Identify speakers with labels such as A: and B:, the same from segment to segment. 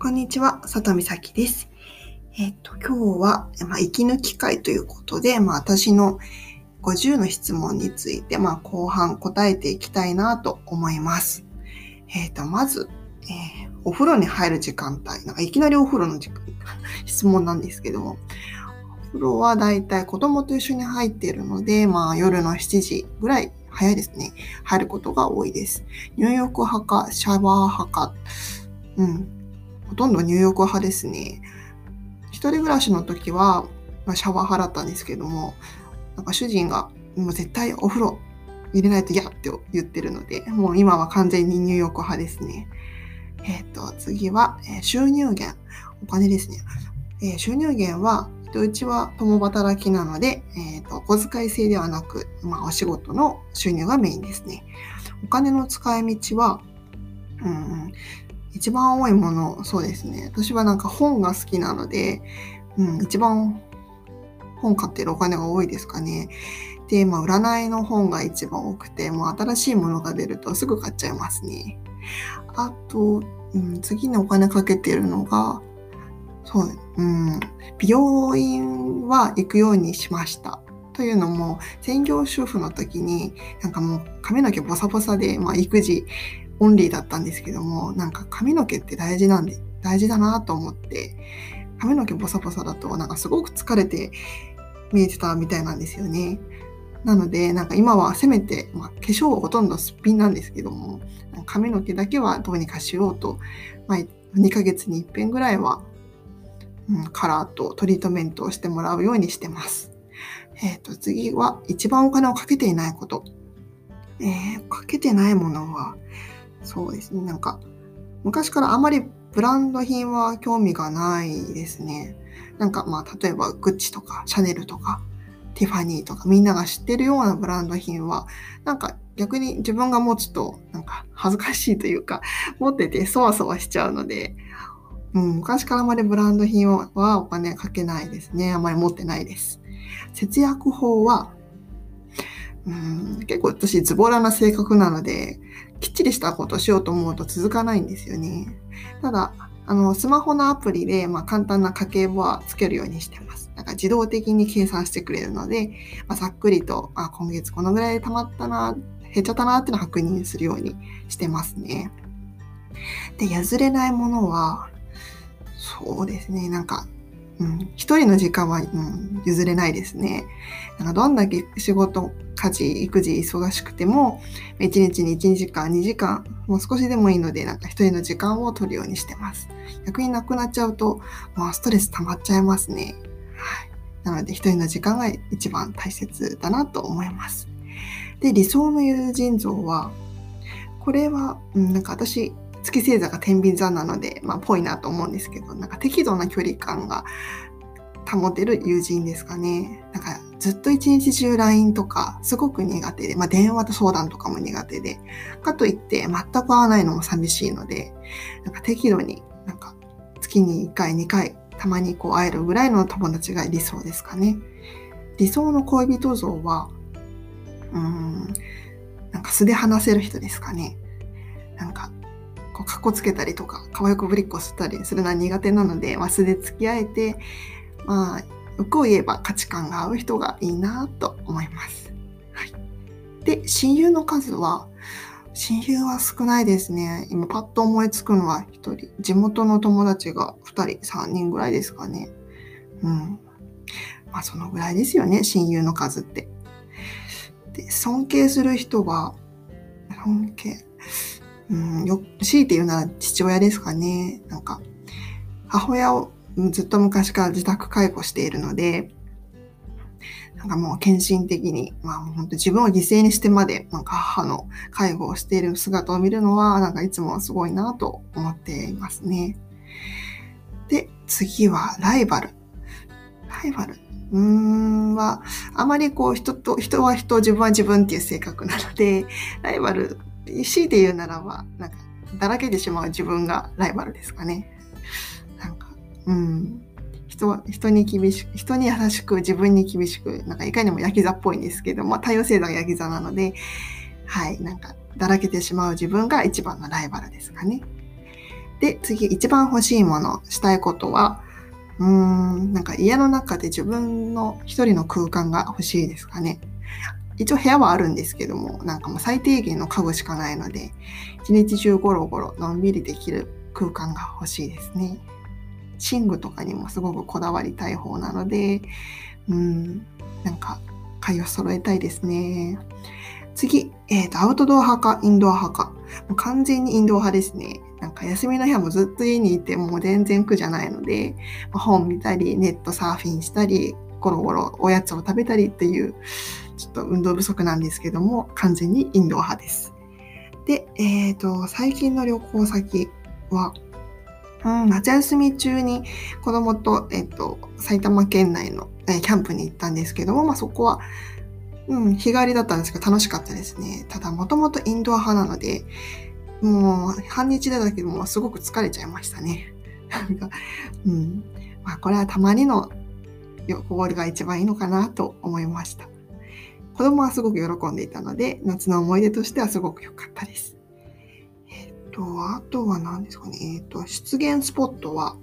A: こんにちは、佐藤美咲です。えっ、と、今日は、まあ、息抜き会ということで、まあ、私の50の質問について、まあ、後半答えていきたいなと思います。えっ、と、まず、えー、お風呂に入る時間帯、なんかいきなりお風呂の時間、質問なんですけども、お風呂はだいたい子供と一緒に入っているので、まあ、夜の7時ぐらい、早いですね。入ることが多いです。入浴派か、シャワー派か、うん、ほとんど入浴派ですね。一人暮らしの時は、まあ、シャワー派だったんですけども、なんか主人がもう絶対お風呂入れないと嫌って言ってるので、もう今は完全に入浴派ですね。えっ、と、次は、えー、収入源。お金ですね。えー、収入源は、うちは共働きなので、えーと、小遣い制ではなく、まあ、お仕事の収入がメインですね。お金の使い道は、うん、一番多いもの、そうですね。私はなんか本が好きなので、うん、一番本買ってるお金が多いですかね。で、まあ、占いの本が一番多くて、もう新しいものが出るとすぐ買っちゃいますね。あと、うん、次にお金かけてるのが、そう、うん、美容院は行くようにしました。というのも、専業主婦の時に、なんかもう髪の毛ボサボサで、まあ、育児オンリーだったんですけども、なんか髪の毛って大事なんで、大事だなと思って、髪の毛ボサボサだとなんかすごく疲れて見えてたみたいなんですよね。なので、なんか今はせめて、まあ、化粧はほとんどすっぴんなんですけども、髪の毛だけはどうにかしようと、まあ、2ヶ月に一遍ぐらいは、うん、カラーとトリートメントをしてもらうようにしてます。えっ、ー、と、次は一番お金をかけていないこと。えー、かけてないものは、そうですね。なんか、昔からあまりブランド品は興味がないですね。なんかまあ、例えばグッチとかシャネルとかティファニーとかみんなが知ってるようなブランド品は、なんか逆に自分が持つとなんか恥ずかしいというか、持っててそわそわしちゃうので、うん、昔からあまりブランド品はお金かけないですね。あまり持ってないです。節約法は、うん、結構私ズボラな性格なので、きっちりしたことをしようと思うと続かないんですよね。ただ、あの、スマホのアプリで、まあ、簡単な家計簿はつけるようにしてます。なんか自動的に計算してくれるので、まあ、ざっくりと、あ、今月このぐらいで貯まったな、減っちゃったなっていうのを確認するようにしてますね。で、譲れないものは、そうですね、なんか、うん、一人の時間は、うん、譲れないですね。なんかどんだけ仕事、家事、育児忙しくても、1日に1時間、2時間、もう少しでもいいので、なんか一人の時間を取るようにしてます。逆になくなっちゃうと、もうストレス溜まっちゃいますね。はい。なので、一人の時間が一番大切だなと思います。で、理想の友人像は、これは、うん、なんか私、月星座が天秤座なので、まあ、ぽいなと思うんですけど、なんか適度な距離感が保てる友人ですかね。なんかずっと一日中 LINE とかすごく苦手で、まあ、電話と相談とかも苦手で、かといって全く会わないのも寂しいので、なんか適度になんか月に1回2回たまにこう会えるぐらいの友達が理想ですかね。理想の恋人像は、うーん、なんか素で話せる人ですかね。か、っこつけたりとか、可愛くぶりっこしたりするのは苦手なので、まあ、素で付き合えて、まあ、よくを言えば価値観が合う人がいいなと思います。はい。で、親友の数は、親友は少ないですね。今パッと思いつくのは1人。地元の友達が2人、3人ぐらいですかね。うん。まあそのぐらいですよね、親友の数って。で、尊敬する人は、尊敬。うん、よ、強いて言うなら父親ですかね。なんか、母親をずっと昔から自宅介護しているので、なんかもう献身的に、まあ本当自分を犠牲にしてまで、なんか母の介護をしている姿を見るのは、なんかいつもすごいなと思っていますね。で、次はライバル。ライバル。うーんは、あまりこう人と、人は人、自分は自分っていう性格なので、ライバル強いて言うならば、なんか、だらけてしまう自分がライバルですかね。なんか、うん。人、人に厳しく、人に優しく、自分に厳しく、なんかいかにもヤギ座っぽいんですけど、まあ多様性がヤギ座なので、はい、なんか、だらけてしまう自分が一番のライバルですかね。で、次、一番欲しいもの、したいことは、うーん、なんか家の中で自分の一人の空間が欲しいですかね。一応部屋はあるんですけども、なんかもう最低限の家具しかないので、一日中ゴロゴロのんびりできる空間が欲しいですね。寝具とかにもすごくこだわりたい方なので、うん、なんか、買いを揃えたいですね。次、えっ、ー、と、アウトドア派か、インドア派か。もう完全にインドア派ですね。なんか休みの日はもうずっと家にいて、もう全然苦じゃないので、本見たり、ネットサーフィンしたり、ゴロゴロおやつを食べたりっていう、ちょっと運動不足なんですけども、完全にインド派です。で、え、ー、と、最近の旅行先は、うん、夏休み中に子供と、え、ー、と、埼玉県内の、えー、キャンプに行ったんですけども、まあ、そこは、うん、日帰りだったんですけど楽しかったですね。ただ、もともとインド派なので、もう半日でだけどもすごく疲れちゃいましたね。うん。まあ、これはたまにの旅行が一番いいのかなと思いました。子供はすごく喜んでいたので、夏の思い出としてはすごく良かったです。えっ、と、あとは何ですかね。えっ、と、出現スポットは、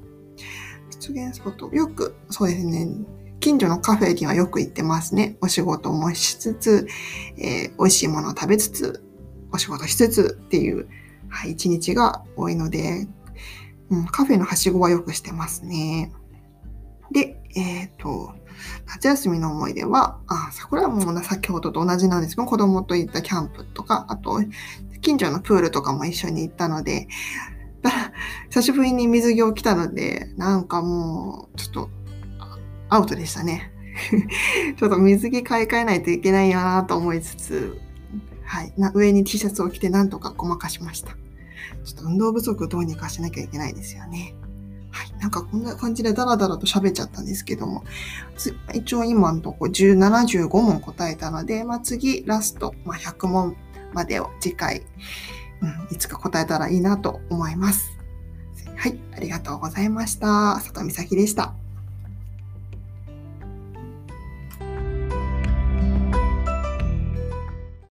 A: 出現スポット、よく、そうですね。近所のカフェにはよく行ってますね。お仕事もしつつ、えー、美味しいものを食べつつ、お仕事しつつっていう、はい、一日が多いので、うん、カフェのはしごはよくしてますね。で、えっ、ー、と、夏休みの思い出は、あ、桜はもう先ほどと同じなんですけど、子供と行ったキャンプとか、あと、近所のプールとかも一緒に行ったので、久しぶりに水着を着たので、なんかもう、ちょっと、アウトでしたね。ちょっと水着買い替えないといけないよなと思いつつ、はい、な上に T シャツを着てなんとかごまかしました。ちょっと運動不足どうにかしなきゃいけないですよね。なんかこんな感じでダラダラと喋っちゃったんですけども、一応今のとこ175問答えたので、まあ、次、ラスト、まあ、100問までを次回、うん、いつか答えたらいいなと思います。はい。ありがとうございました。里美咲でした。